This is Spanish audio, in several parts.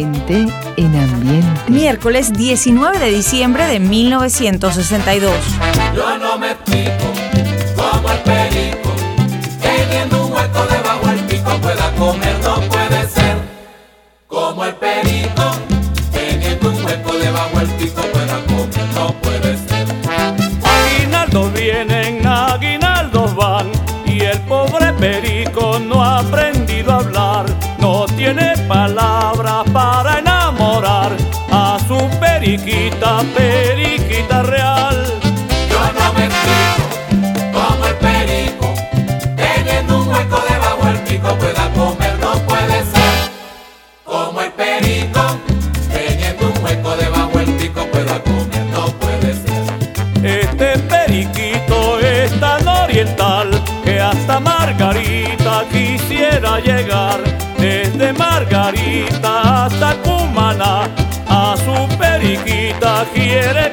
gente en ambiente. Miércoles 19 de diciembre de 1962. Yo no me explico cómo el perico, teniendo un hueco debajo al pico, pueda comer, no puede ser. Como el perico, teniendo un hueco debajo al pico, pueda comer, no puede ser. llegar desde Margarita hasta Cumaná. A su periquita quiere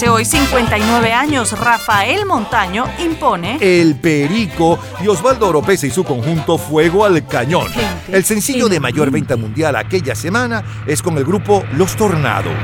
hace hoy 59 años, Rafael Montaño impone El Perico y Osvaldo Oropesa y su conjunto Fuego al Cañón. El sencillo de mayor venta mundial aquella semana es con el grupo Los Tornados.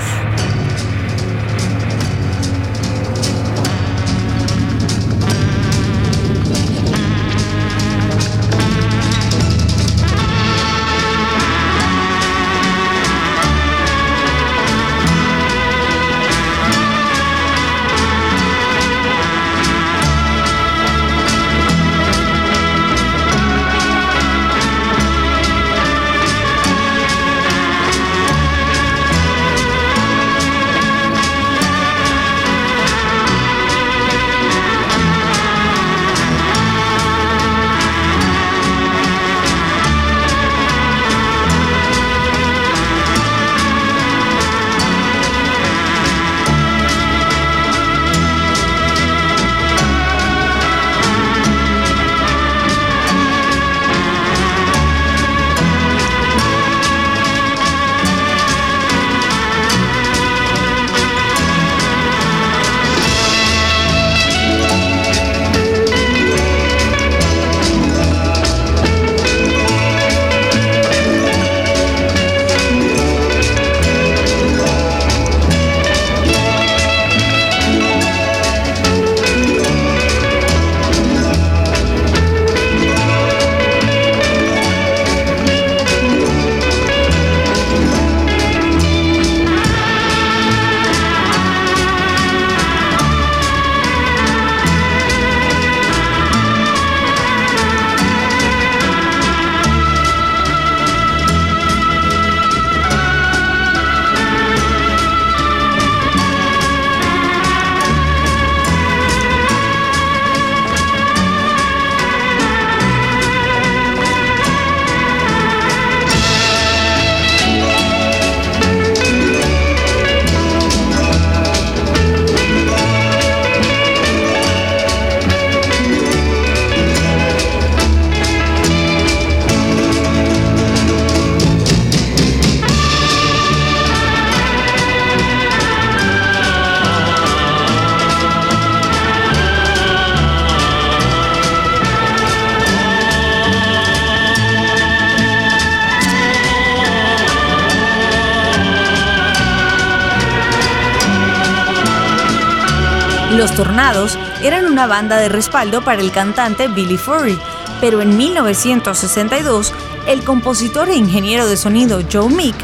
Tornados eran una banda de respaldo para el cantante Billy Furry, pero en 1962 el compositor e ingeniero de sonido Joe Meek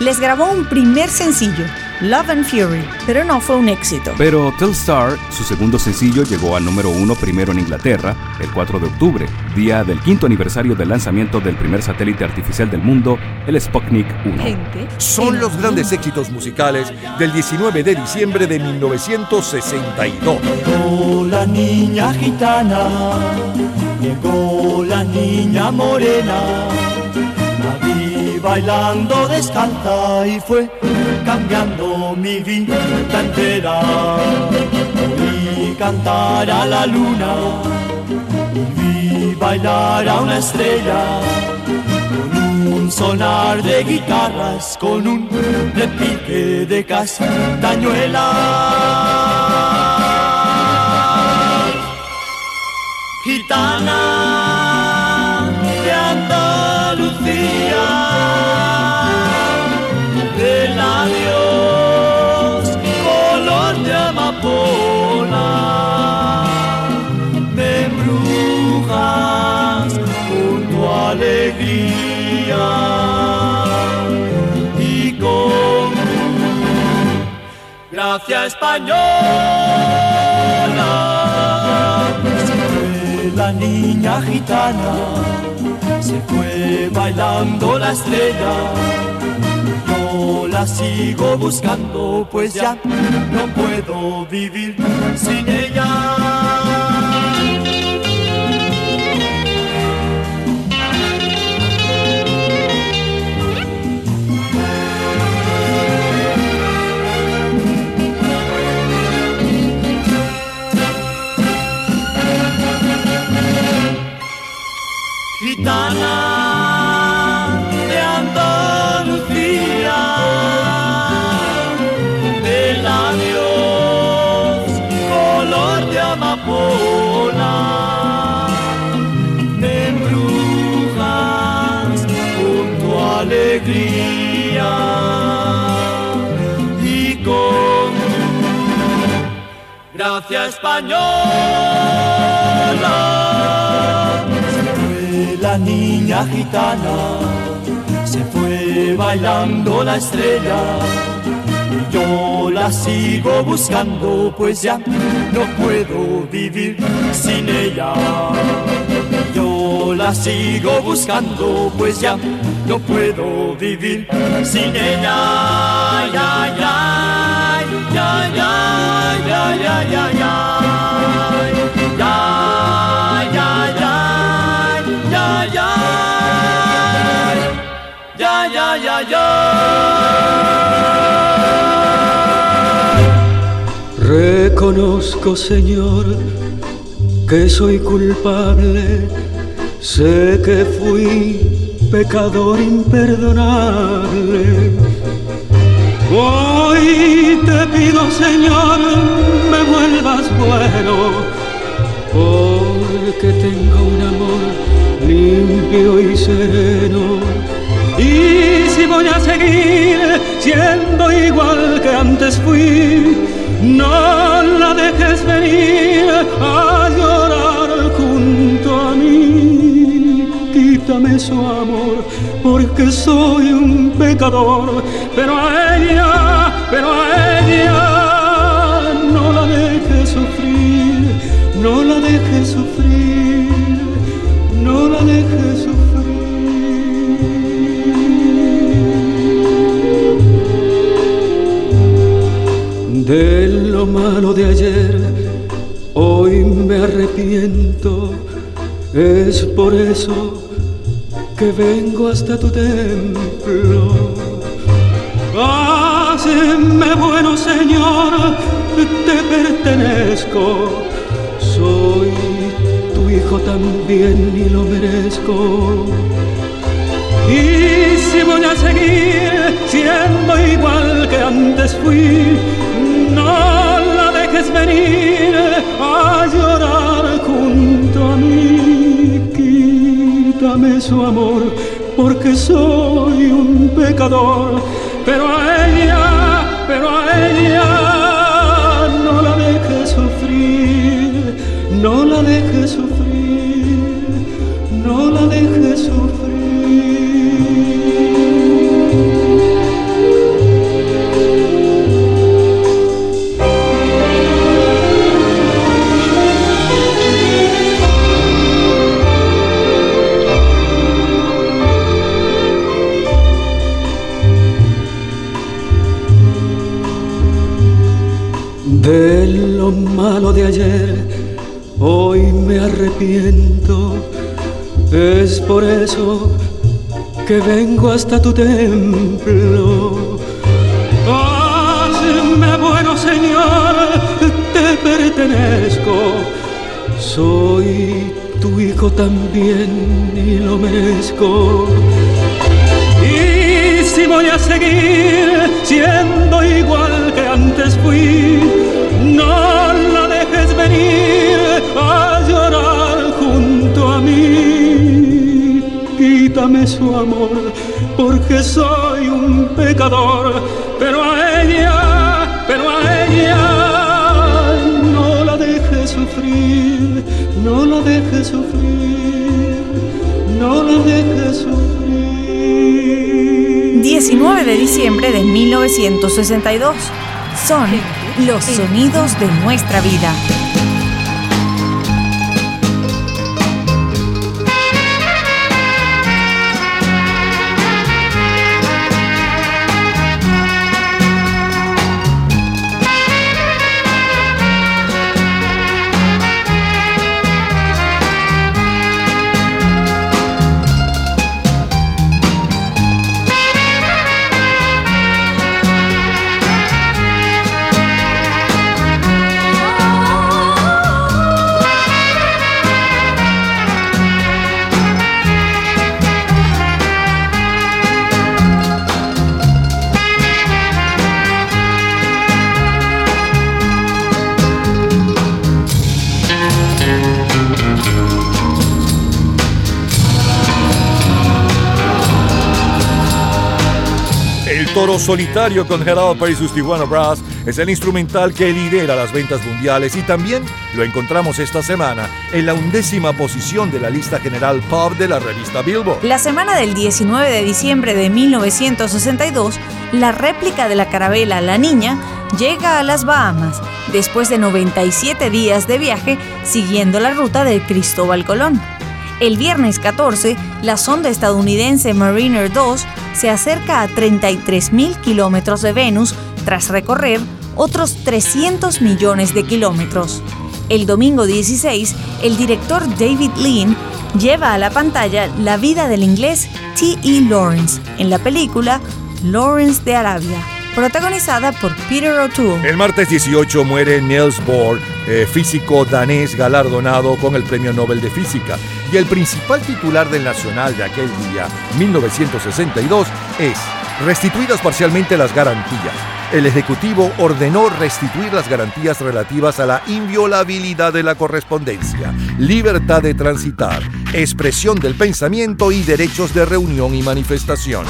les grabó un primer sencillo, Love and Fury, pero no fue un éxito. Pero Telstar, su segundo sencillo, llegó al número uno primero en Inglaterra el 4 de octubre, día del quinto aniversario del lanzamiento del primer satélite artificial del mundo, el Sputnik 1. Son los grandes éxitos musicales del 19 de diciembre de 1962. Llegó la niña gitana, llegó la niña morena bailando descalza y fue cambiando mi vida entera. Vi cantar a la luna y vi bailar a una estrella con un sonar de guitarras, con un repique de castañuela. Gitana española. Se fue la niña gitana, se fue bailando la estrella. Yo la sigo buscando, pues ya no puedo vivir sin ella. Gracia española la niña gitana se fue bailando la estrella y yo la sigo buscando pues ya no puedo vivir sin ella. Yo la sigo buscando pues ya no puedo vivir sin ella. Ya, ya, ya, ya, ya, ya, ya, ya. Reconozco, Señor, que soy culpable, sé que fui pecador imperdonable. Hoy te pido, Señor, me vuelvas bueno, porque tengo un amor limpio y sereno y si voy a seguir siendo igual que antes fui, no la dejes venir a llorar junto a mí. Quítame su amor, porque soy un pecador, pero a ella, pero a ella no la dejes sufrir, no la dejes sufrir, no la dejes sufrir. De lo malo de ayer, hoy me arrepiento. Es por eso que vengo hasta tu templo. Hazme bueno, Señor, te pertenezco. Soy tu hijo también y lo merezco. Y si voy a seguir siendo igual que antes fui, no la dejes venir a llorar junto a mí. Quítame su amor, porque soy un pecador, pero a ella, pero a ella no la dejes sufrir, no la dejes lo malo de ayer hoy me arrepiento. Es por eso que vengo hasta tu templo. Hazme bueno, Señor, te pertenezco. Soy tu hijo también y lo merezco. Y si voy a seguir siendo igual que antes fui, no la dejes venir a llorar junto a mí. Quítame su amor, porque soy un pecador, pero a ella, pero a ella no la dejes sufrir, no la dejes sufrir, no la dejes sufrir. 19 de diciembre de 1962. Son los sonidos de nuestra vida. Solitario con Gerald Perry y sus Tijuana Brass es el instrumental que lidera las ventas mundiales y también lo encontramos esta semana en la undécima posición de la lista general pop de la revista Billboard. La semana del 19 de diciembre de 1962, la réplica de la carabela La Niña llega a las Bahamas después de 97 días de viaje siguiendo la ruta de Cristóbal Colón. El viernes 14, la sonda estadounidense Mariner 2 se acerca a 33.000 kilómetros de Venus tras recorrer otros 300 millones de kilómetros. El domingo 16, el director David Lean lleva a la pantalla la vida del inglés T.E. Lawrence en la película Lawrence de Arabia, protagonizada por Peter O'Toole. El martes 18 muere Niels Bohr, eh, físico danés galardonado con el Premio Nobel de Física. Y el principal titular del Nacional de aquel día, 1962, es restituidas parcialmente las garantías. El Ejecutivo ordenó restituir las garantías relativas a la inviolabilidad de la correspondencia, libertad de transitar, expresión del pensamiento y derechos de reunión y manifestación.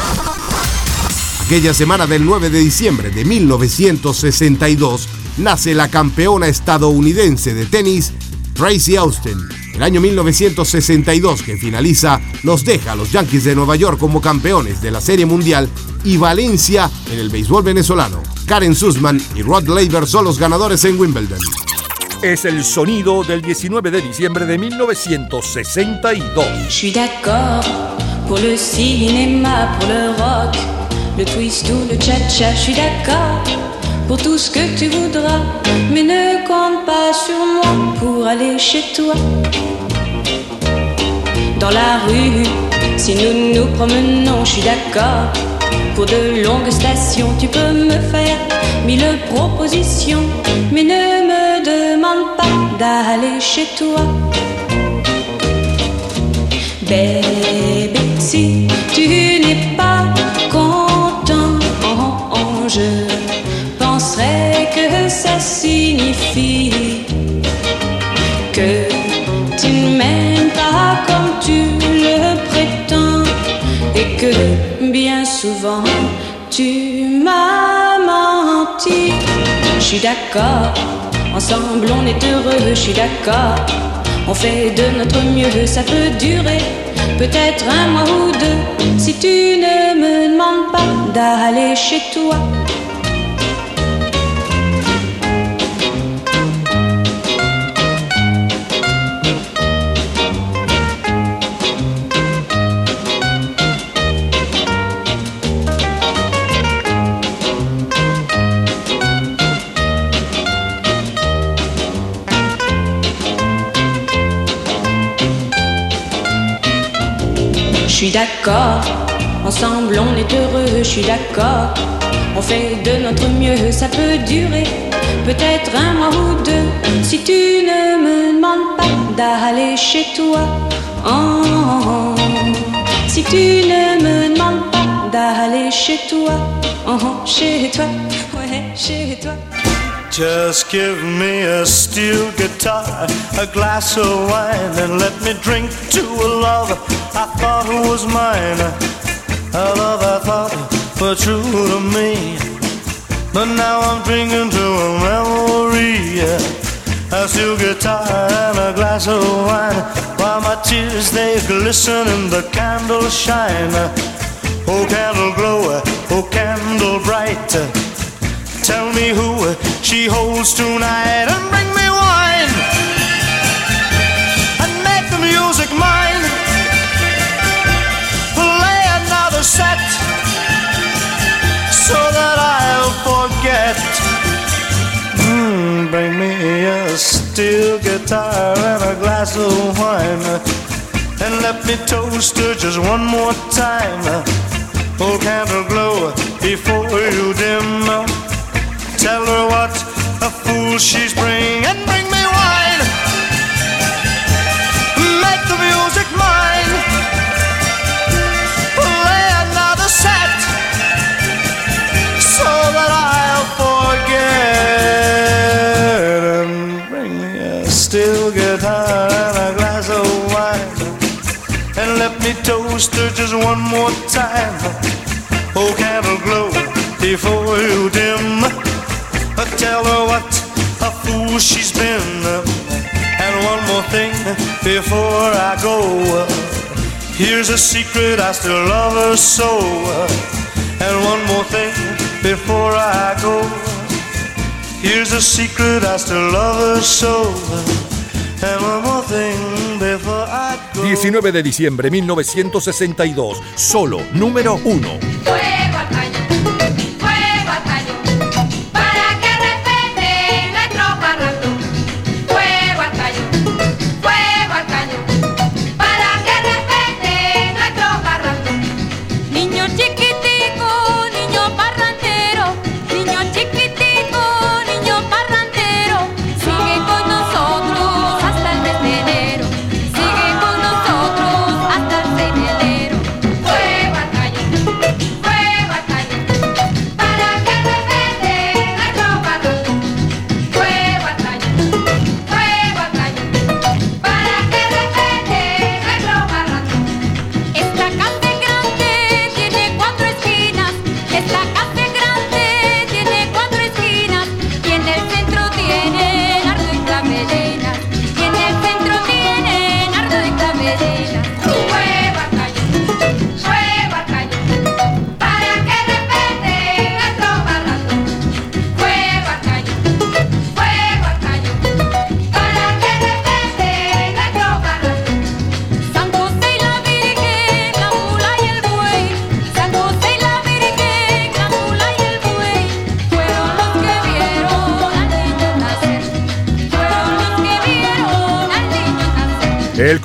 Aquella semana del 9 de diciembre de 1962 nace la campeona estadounidense de tenis, Tracy Austin. El año 1962 que finaliza nos deja a los Yankees de Nueva York como campeones de la Serie Mundial y Valencia en el béisbol venezolano. Karen Sussman y Rod Laver son los ganadores en Wimbledon. Es el sonido del 19 de diciembre de 1962. Je suis d'accord pour le cinéma, pour le rock, le twist ou le cha-cha. Je suis d'accord pour tout ce que tu voudras, mais ne compte pas sur moi pour aller chez toi. Dans la rue, si nous nous promenons, je suis d'accord. Pour de longues stations, tu peux me faire mille propositions, mais ne me demande pas d'aller chez toi. Bébé, si tu suis d'accord, ensemble on est heureux, je suis d'accord. On fait de notre mieux, ça peut durer peut-être un mois ou deux. Si tu ne me demandes pas d'aller chez toi. D'accord. Ensemble on est heureux, je suis d'accord. On fait de notre mieux, ça peut durer peut-être un mois ou deux. Si tu ne me demandes pas d'aller chez toi, oh, si tu ne me demandes pas d'aller chez toi, oh, chez toi, ouais, chez toi. Just give me a steel guitar, a glass of wine, and let me drink to a love I thought it was mine. A love I thought was true to me. But now I'm drinking to a memory. A steel guitar and a glass of wine, while my tears they glisten in the candles shine. Oh, candle glow, oh, candle bright. Tell me who she holds tonight and bring set so that I'll forget. Mm, bring me a steel guitar and a glass of wine and let me toast her just one more time. Oh, candle glow before you dim. Tell her what a fool she's bring and bring her just one more time. Oh, candle glow before you dim. Uh, tell her what a fool she's been. And one more thing before I go. Here's a secret, I still love her so. And one more thing before I go. Here's a secret, I still love her so. And one more thing before. 19 de diciembre 1962, solo número 1.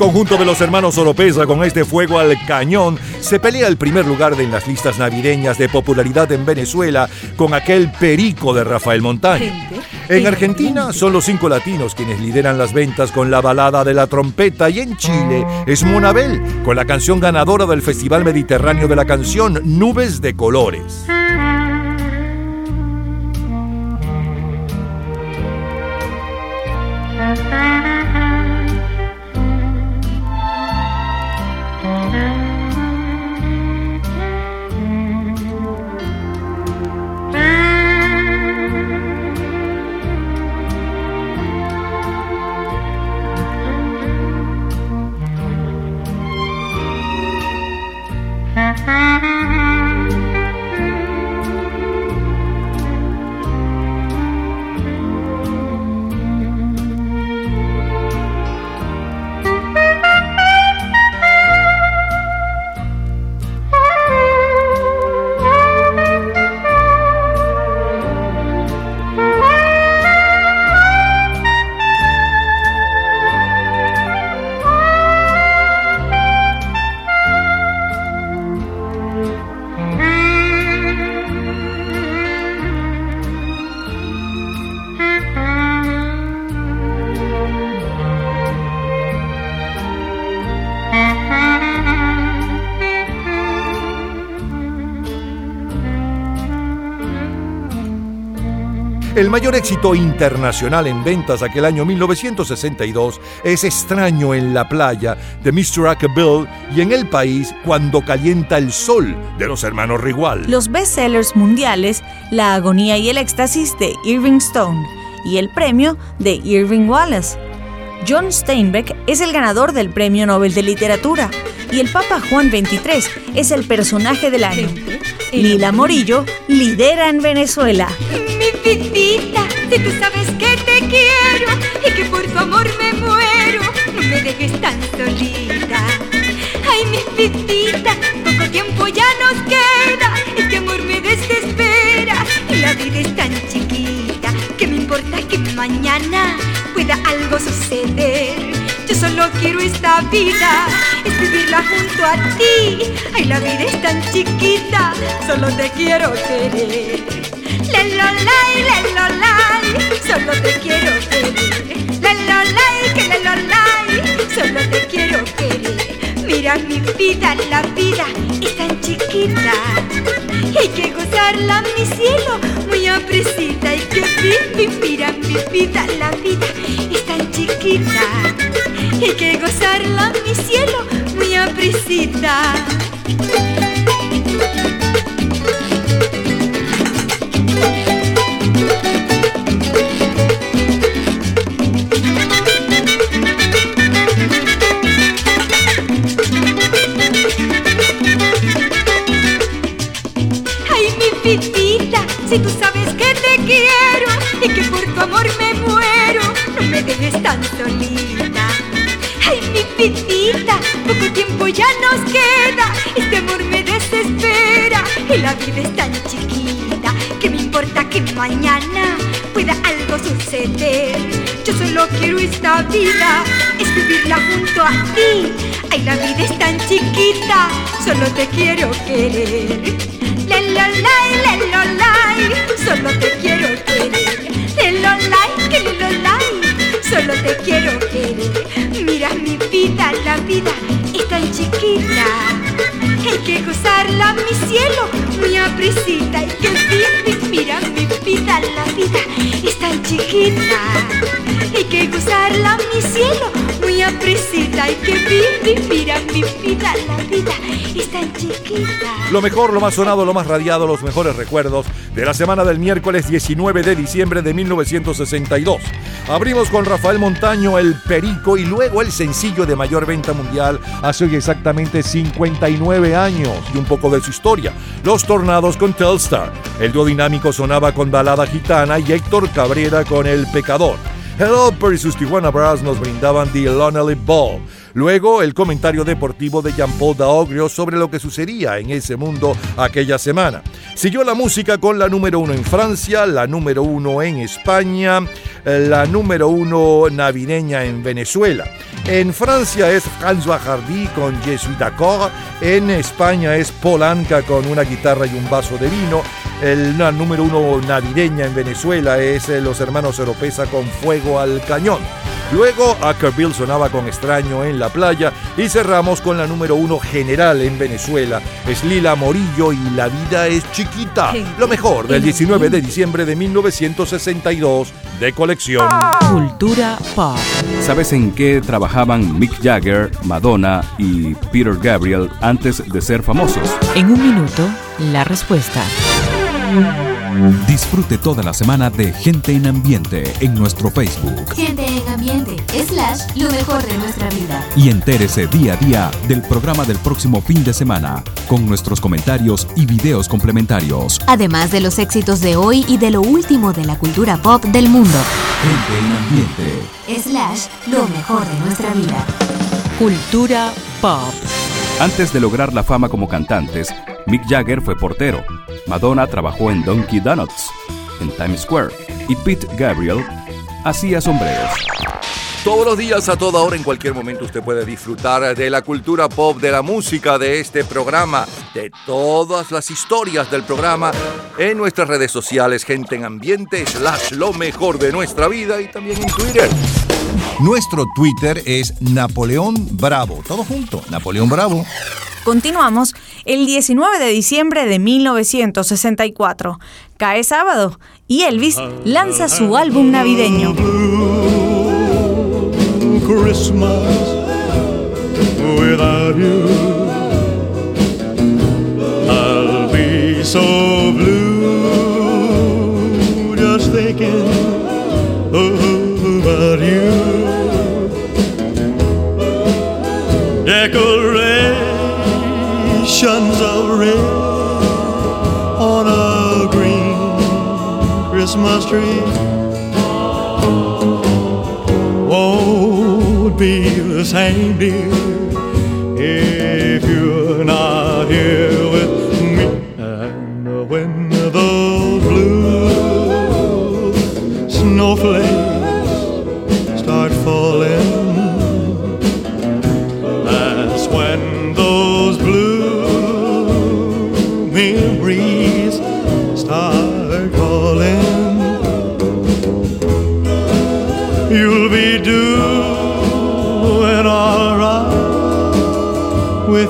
conjunto de los hermanos Oropesa con este fuego al cañón se pelea el primer lugar de en las listas navideñas de popularidad en Venezuela con aquel perico de Rafael Montaña. En Argentina son los cinco latinos quienes lideran las ventas con la balada de la trompeta y en Chile es Monabel con la canción ganadora del Festival Mediterráneo de la Canción Nubes de Colores. El mayor éxito internacional en ventas aquel año 1962 es Extraño en la playa de Mr. Bill y en el país Cuando calienta el sol de los hermanos Rigual. Los bestsellers mundiales La agonía y el éxtasis de Irving Stone y el premio de Irving Wallace. John Steinbeck es el ganador del Premio Nobel de Literatura y el Papa Juan XXIII es el personaje del año. Lila Morillo lidera en Venezuela. Si tú sabes que te quiero y que por tu amor me muero, no me dejes tan solita. Ay, mi vidita, poco tiempo ya nos queda, este amor me desespera y la vida es tan chiquita que me importa que mañana pueda algo suceder. Yo solo quiero esta vida, es vivirla junto a ti. Ay, la vida es tan chiquita, solo te quiero querer. Lelolai, lelolai, solo te quiero querer. Lelolai, que lelolai, solo te quiero querer. Mira mi vida, la vida es tan chiquita. Hay que gozarla, mi cielo, muy apresita. Hay que vivir, mira mi vida, la vida es tan chiquita. Hay que gozarla, mi cielo, muy apresita. Y que por tu amor me muero, no me dejes tan solita. Ay, mi vidita, poco tiempo ya nos queda, este amor me desespera y la vida es tan chiquita que me importa que mañana pueda algo suceder. Yo solo quiero esta vida, es vivirla junto a ti. Ay, la vida es tan chiquita, solo te quiero querer. Lelolai, lelolai, solo te quiero querer. Lelolai, que lelolai, solo te quiero querer. Mira mi vida, la vida es tan chiquita. Hay que gozarla, mi cielo, muy apresita. Hay que vivir, mira mi vida, la vida es tan chiquita. Hay que gozarla, mi cielo, Lo mejor, lo más sonado, lo más radiado, los mejores recuerdos de la semana del miércoles 19 de diciembre de 1962. Abrimos con Rafael Montaño El Perico y luego el sencillo de mayor venta mundial hace hoy exactamente 59 años y un poco de su historia. Los Tornados con Telstar. El dúo dinámico sonaba con Balada Gitana y Héctor Cabrera con El Pecador. Hello y sus Tijuana Brass nos brindaban The Lonely Ball. Luego, el comentario deportivo de Jean-Paul Daogrio sobre lo que sucedía en ese mundo aquella semana. Siguió la música con la número uno en Francia, la número uno en España, eh, la número uno navideña en Venezuela. En Francia es François Hardy con Je suis d'accord. En España es Polanca con una guitarra y un vaso de vino. El, la número uno navideña en Venezuela es eh, Los Hermanos Oropesa con Fuego al Cañón. Luego Ackerville sonaba con Extraño en la playa y cerramos con la número uno general en Venezuela. Es Lila Morillo y La vida es chiquita. Lo mejor del 19 de diciembre de 1962 de colección. Cultura pop. ¿Sabes en qué trabajaban Mick Jagger, Madonna y Peter Gabriel antes de ser famosos? En un minuto, la respuesta. Disfrute toda la semana de Gente en Ambiente en nuestro Facebook Gente en ambiente, slash, lo mejor de nuestra vida. y entérese día a día del programa del próximo fin de semana con nuestros comentarios y videos complementarios. Además de los éxitos de hoy y de lo último de la cultura pop del mundo. Gente en Ambiente. Slash, lo mejor de nuestra vida. Cultura pop. Antes de lograr la fama como cantantes, Mick Jagger fue portero, Madonna trabajó en Donkey Donuts, en Times Square, y Pete Gabriel hacía sombreros. Todos los días, a toda hora, en cualquier momento, usted puede disfrutar de la cultura pop, de la música de este programa. de todas las historias del programa en nuestras redes sociales, gente en ambiente, slash lo mejor de nuestra vida y también en Twitter. Nuestro Twitter es Napoleón Bravo. Todo junto, Napoleón Bravo. Continuamos el 19 de diciembre de 1964. Cae sábado y Elvis lanza su álbum navideño. Christmas tree. Oh, won't be the same, dear,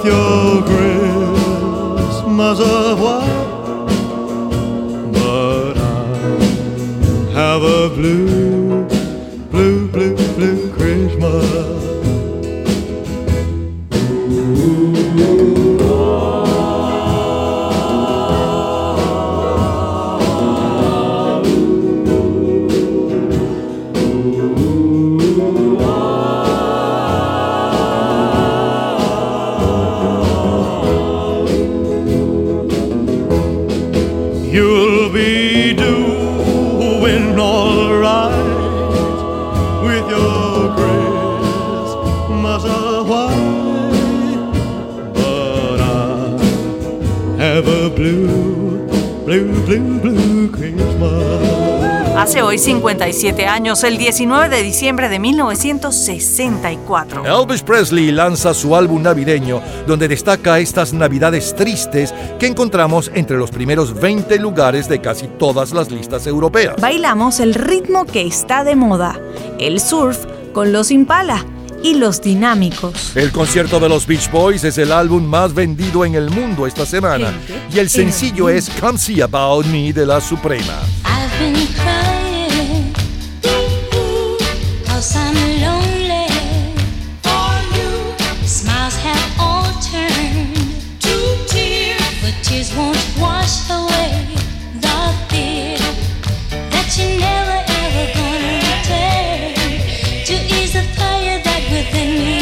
your Christmas Hace hoy 57 años, el 19 de diciembre de 1964. Elvis Presley lanza su álbum navideño donde destaca estas navidades tristes que encontramos entre los primeros 20 lugares de casi todas las listas europeas. Bailamos el ritmo que está de moda, el surf con los Impala y los dinámicos. El concierto de los Beach Boys es el álbum más vendido en el mundo esta semana y el sencillo es Come See About Me de la Suprema. I've been crying, cause I'm lonely. For you, smiles have all turned to tears, but tears won't wash away the fear that you're never fire that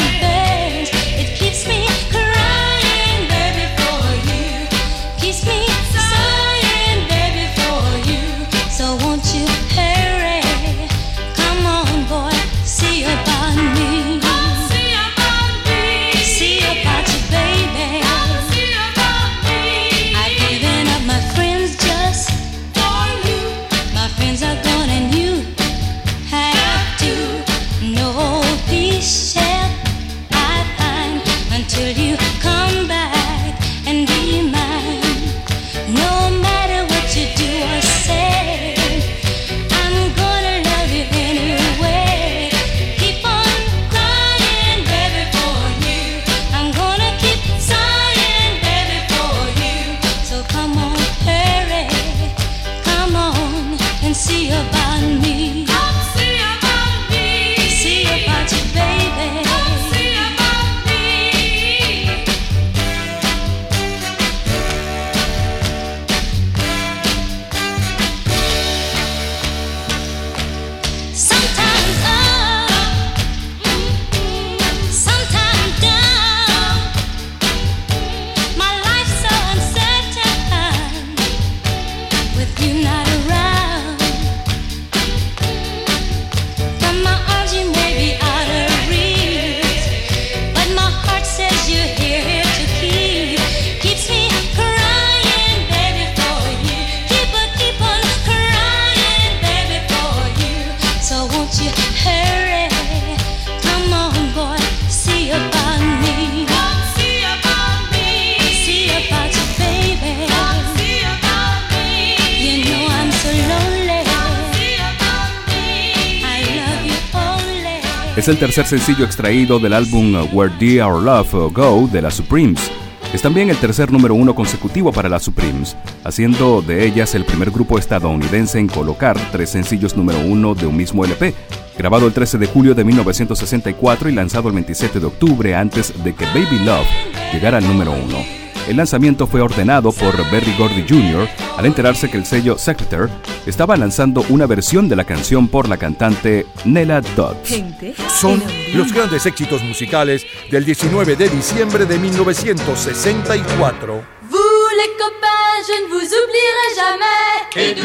Es el tercer sencillo extraído del álbum Where Did Our Love Go de las Supremes. Es también el tercer número uno consecutivo para las Supremes, haciendo de ellas el primer grupo estadounidense en colocar tres sencillos número uno de un mismo LP, grabado el 13 de julio de 1964 y lanzado el 27 de octubre antes de que Baby Love llegara al número uno. El lanzamiento fue ordenado por Berry Gordy Jr. al enterarse que el sello Secretary estaba lanzando una versión de la canción por la cantante Nella Dodds. Son los grandes éxitos musicales del 19 de diciembre de 1964. Vous les copains, je ne vous oublierai jamais. Et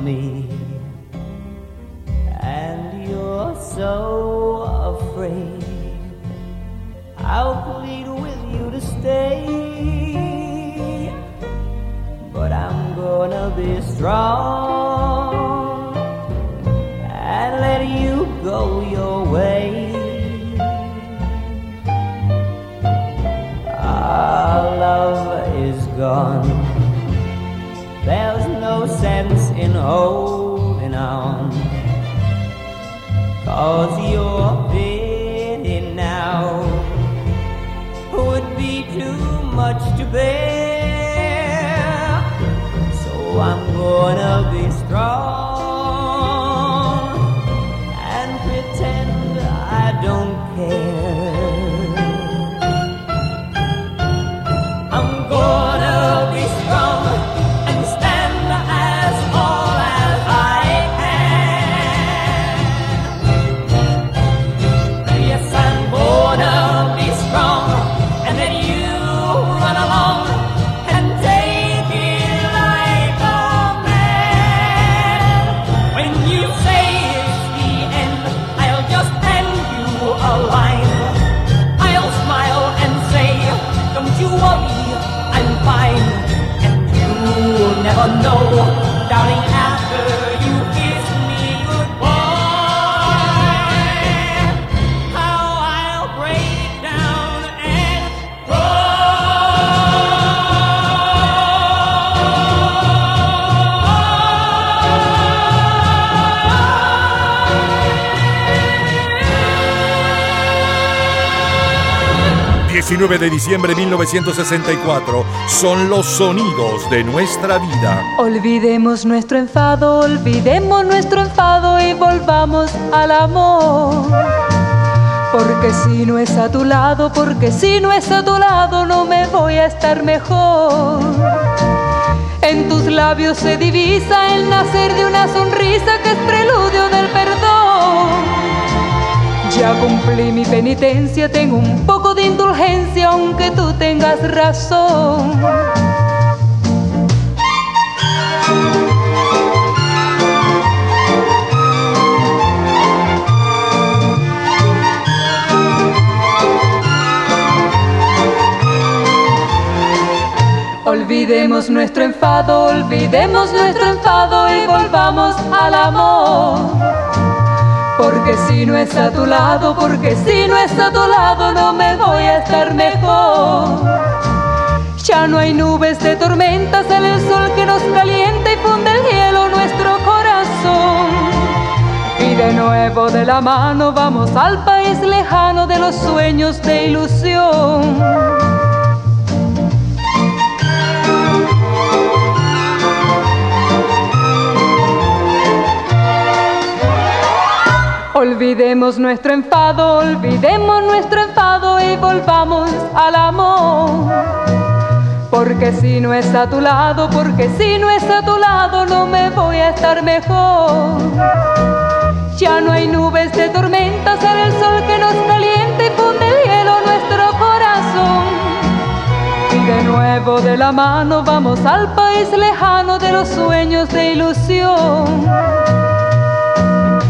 me, and you're so afraid. I'll plead with you to stay, but I'm gonna be strong and let you go your way. Our love is gone. Holding on. Cause your pity now would be too much to bear. So I'm gonna be strong 9 de diciembre de 1964 son los sonidos de nuestra vida. Olvidemos nuestro enfado, olvidemos nuestro enfado y volvamos al amor. Porque si no es a tu lado, porque si no es a tu lado, no me voy a estar mejor. En tus labios se divisa el nacer de una sonrisa que es preludio del perdón. Ya cumplí mi penitencia, tengo un poco de indulgencia, aunque tú tengas razón. Olvidemos nuestro enfado, olvidemos nuestro enfado y volvamos al amor. Porque si no es a tu lado, porque si no es a tu lado, no me voy a estar mejor. Ya no hay nubes de tormenta, sale el sol que nos calienta y funde el hielo nuestro corazón. Y de nuevo de la mano vamos al país lejano de los sueños de ilusión. Olvidemos nuestro enfado, olvidemos nuestro enfado y volvamos al amor. Porque si no es a tu lado, porque si no es a tu lado, no me voy a estar mejor. Ya no hay nubes de tormenta, será el sol que nos calienta y funde el hielo nuestro corazón. Y de nuevo de la mano vamos al país lejano de los sueños de ilusión.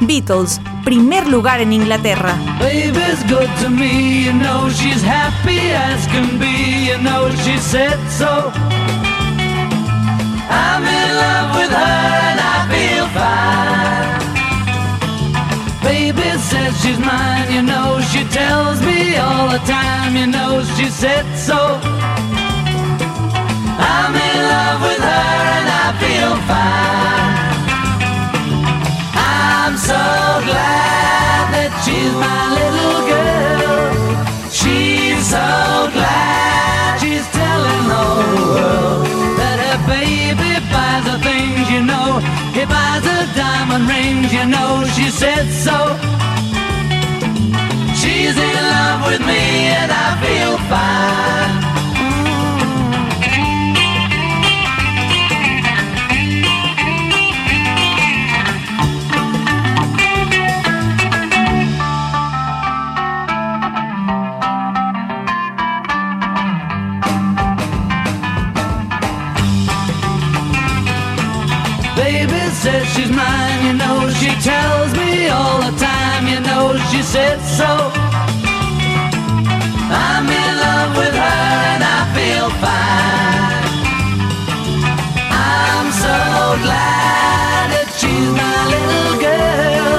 Beatles, primer lugar en Inglaterra. Baby's good to me, you know she's happy as can be, you know she said so. I'm in love with her and I feel fine. Baby says she's mine, you know she tells me all the time, you know she said so. I'm in love with her and I feel fine. Her diamond rings, you know. She said so. She's in love with me and I feel fine. She's mine, you know she tells me all the time, you know she said so. I'm in love with her and I feel fine. I'm so glad that she's my little girl.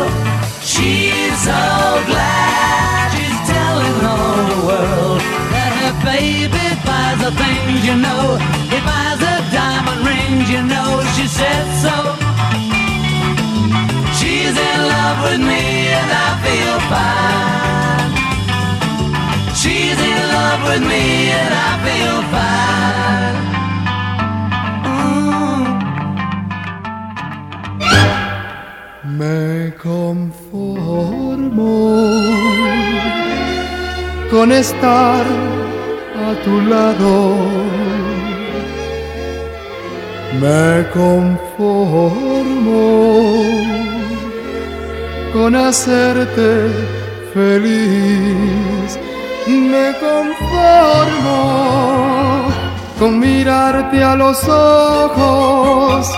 She's so glad she's telling all the world that her baby buys the things, you know. He buys her diamond rings, you know. She said so. Love with me and I feel fine. She's in love with me and I feel fine. Me conformo con estar a tu lado. Me conformo con hacerte feliz. Me conformo con mirarte a los ojos,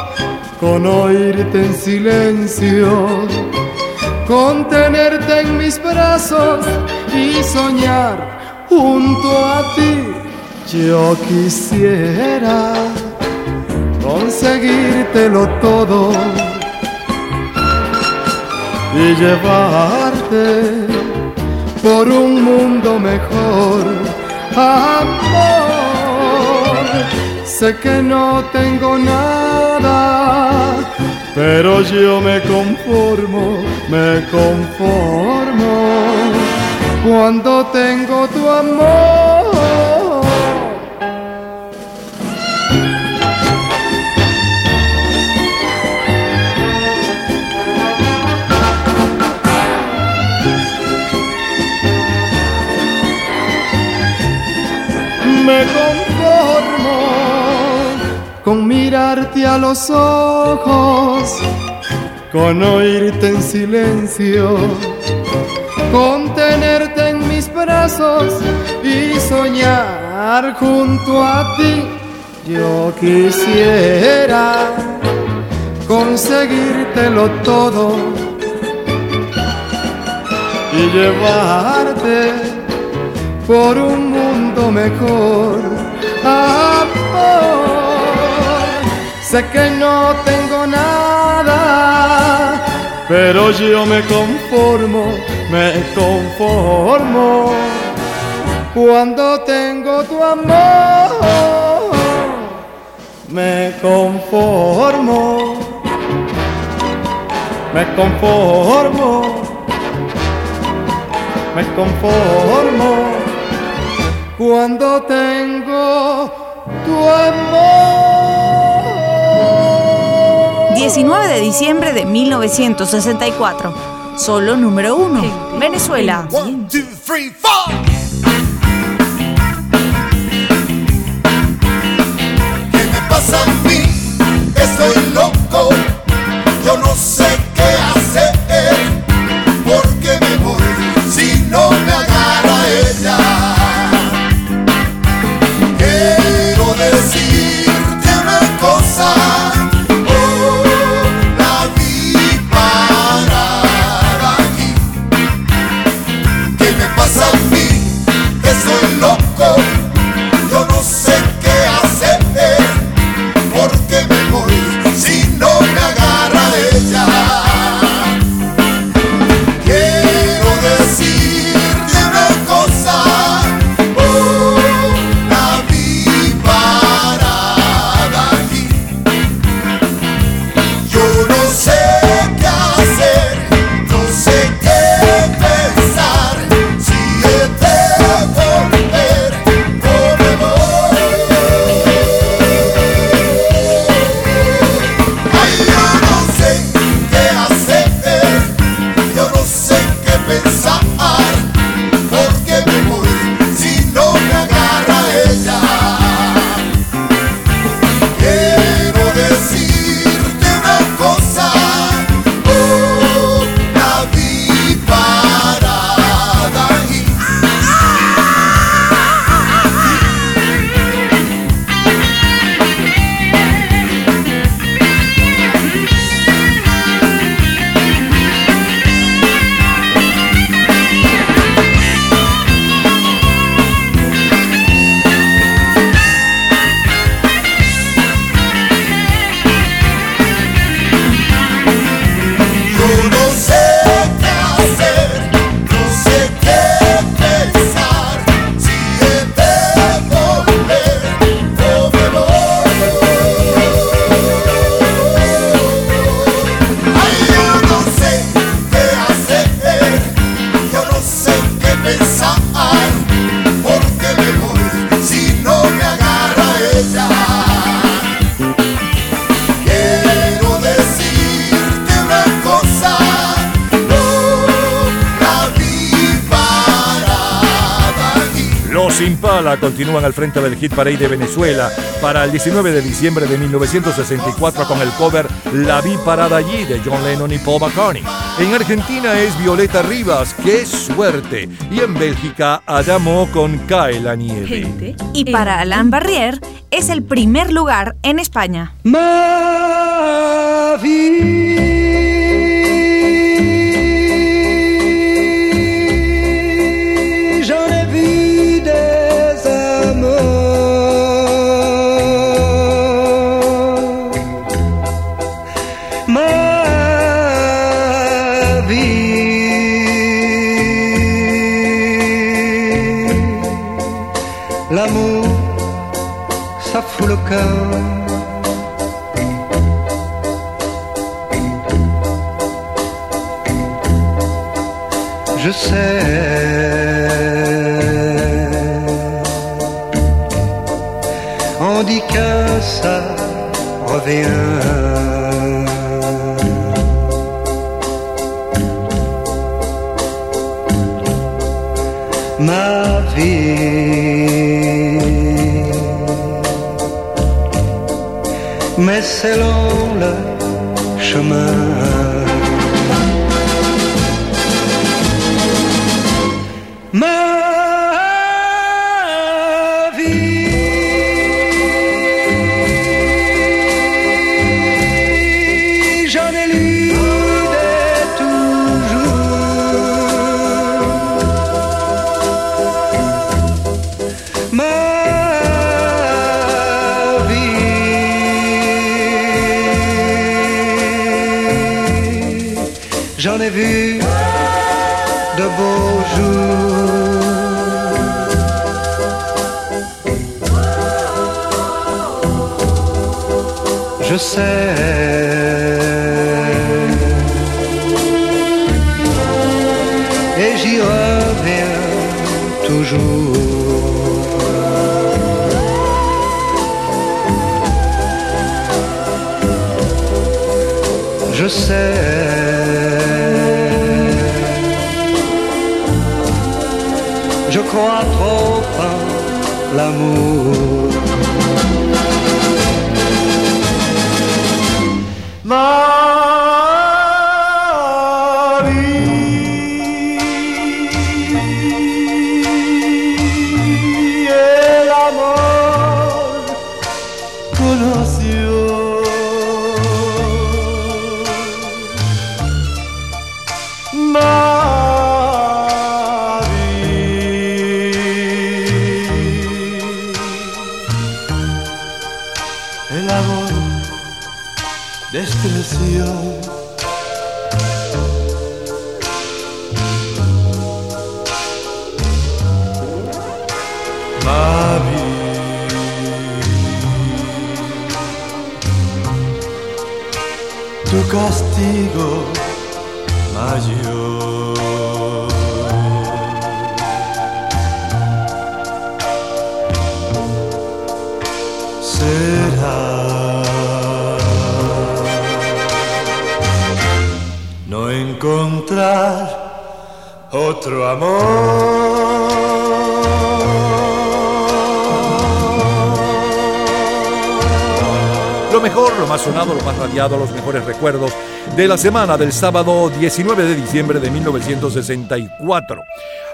con oírte en silencio, con tenerte en mis brazos y soñar junto a ti. Yo quisiera conseguírtelo todo y llevarte por un mundo mejor. Amor, sé que no tengo nada, pero yo me conformo, me conformo cuando tengo tu amor. Me conformo con mirarte a los ojos, con oírte en silencio, con tenerte en mis brazos y soñar junto a ti. Yo quisiera conseguírtelo todo y llevarte por un mundo mejor. Amor, sé que no tengo nada, pero yo me conformo, me conformo cuando tengo tu amor. Me conformo, me conformo, me conformo cuando tengo tu amor. 19 de diciembre de 1964. Solo número uno. Venezuela. ¿Qué me pasa a mí? Estoy loco, yo no sé qué hacer. Al frente del Hit Parade de Venezuela para el 19 de diciembre de 1964 con el cover La vi parada allí de John Lennon y Paul McCartney. En Argentina es Violeta Rivas, qué suerte. Y en Bélgica Adamo con Cae la nieve. Y para Alain Barrier es el primer lugar en España. Ai de beaux jours. Je sais. Et j'y reviens toujours. Je sais. Crois trop l'amour. No encontrar otro amor. Lo mejor, lo más sonado, lo más radiado, los mejores recuerdos de la semana del sábado 19 de diciembre de 1964.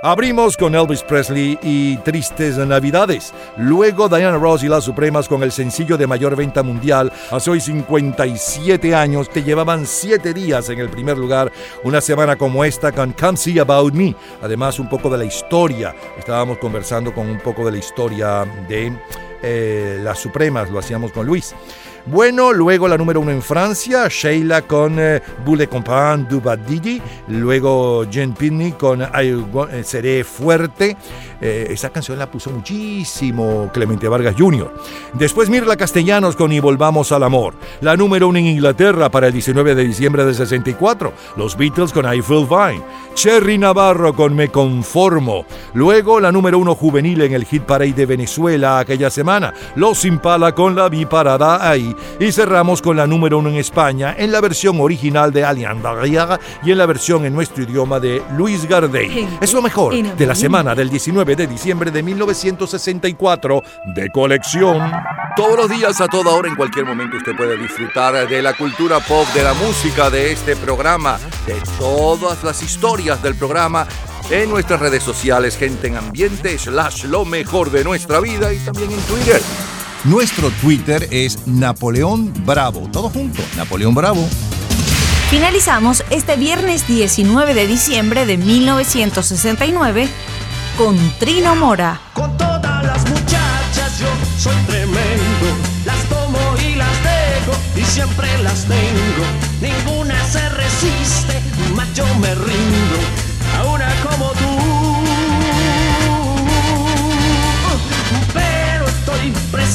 Abrimos con Elvis Presley y Tristes Navidades. Luego Diana Ross y las Supremas con el sencillo de mayor venta mundial. Hace hoy 57 años te llevaban 7 días en el primer lugar. Una semana como esta con Come See About Me. Además un poco de la historia. Estábamos conversando con un poco de la historia de eh, las Supremas. Lo hacíamos con Luis. Bueno, luego la número uno en Francia, Sheila con eh, Boule Comprendre du Badidi. Luego Jen Pitney con I eh, Seré Fuerte. Eh, esa canción la puso muchísimo Clemente Vargas Jr. Después Mirla Castellanos con Y Volvamos al Amor. La número uno en Inglaterra para el 19 de diciembre del 64. Los Beatles con I Feel Fine. Cherry Navarro con Me Conformo. Luego la número uno juvenil en el Hit Parade de Venezuela aquella semana. Los Impala con La Vi Parada Ahí. Y cerramos con la número uno en España en la versión original de Alian Barriaga y en la versión en nuestro idioma de Luis Gardey. Es lo mejor de la semana del 19 de diciembre de 1964 de colección. Todos los días, a toda hora, en cualquier momento, usted puede disfrutar de la cultura pop, de la música, de este programa, de todas las historias del programa en nuestras redes sociales, gente en ambiente, slash lo mejor de nuestra vida y también en Twitter. Nuestro Twitter es Napoleón Bravo. Todo junto, Napoleón Bravo. Finalizamos este viernes 19 de diciembre de 1969 con Trino Mora. Todas las muchachas yo soy tremendo, las tomo y las dejo y siempre las tengo. Ninguna se resiste, más yo me rindo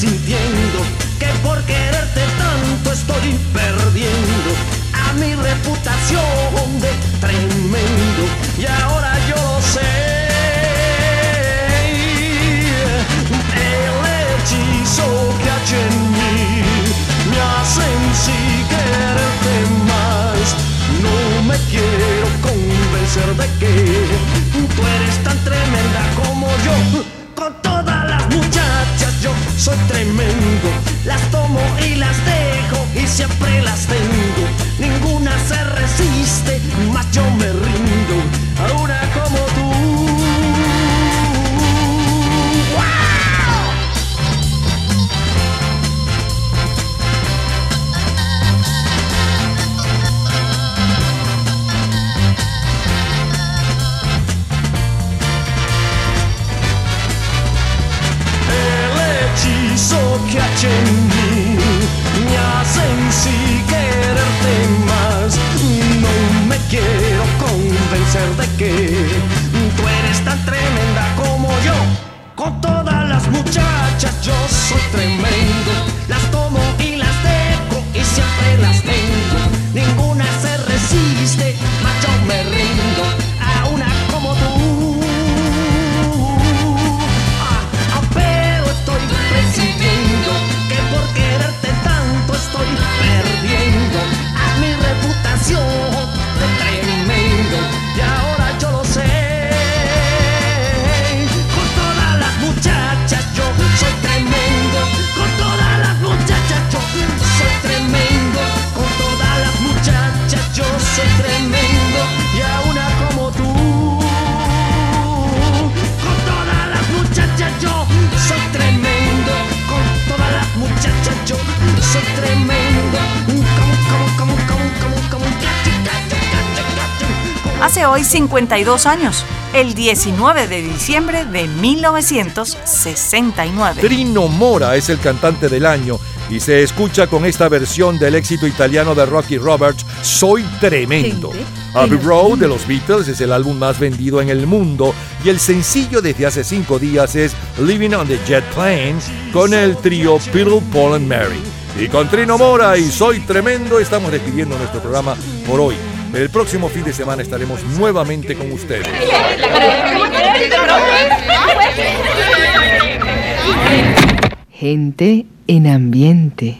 presintiendo que por quererte tanto estoy perdiendo a mi reputación de tremendo y ahora yo lo sé. El hechizo que hay en mí me hacen sí quererte más. No me quiero convencer de que tú eres tan tremenda como yo. Soy tremendo. Las tomo y las dejo y siempre las tengo. Ninguna se resiste, más yo me rindo. Con todas las muchachas yo soy tremendo. 52 años, el 19 de diciembre de 1969. Trino Mora es el cantante del año y se escucha con esta versión del éxito italiano de Rocky Roberts, Soy Tremendo. Abbey Road de los Beatles es el álbum más vendido en el mundo y el sencillo desde hace cinco días es Living on the Jet Plane con el trío Beatle, Paul and Mary. Y con Trino Mora y Soy Tremendo estamos despidiendo nuestro programa por hoy. El próximo fin de semana estaremos nuevamente con ustedes. Gente en ambiente.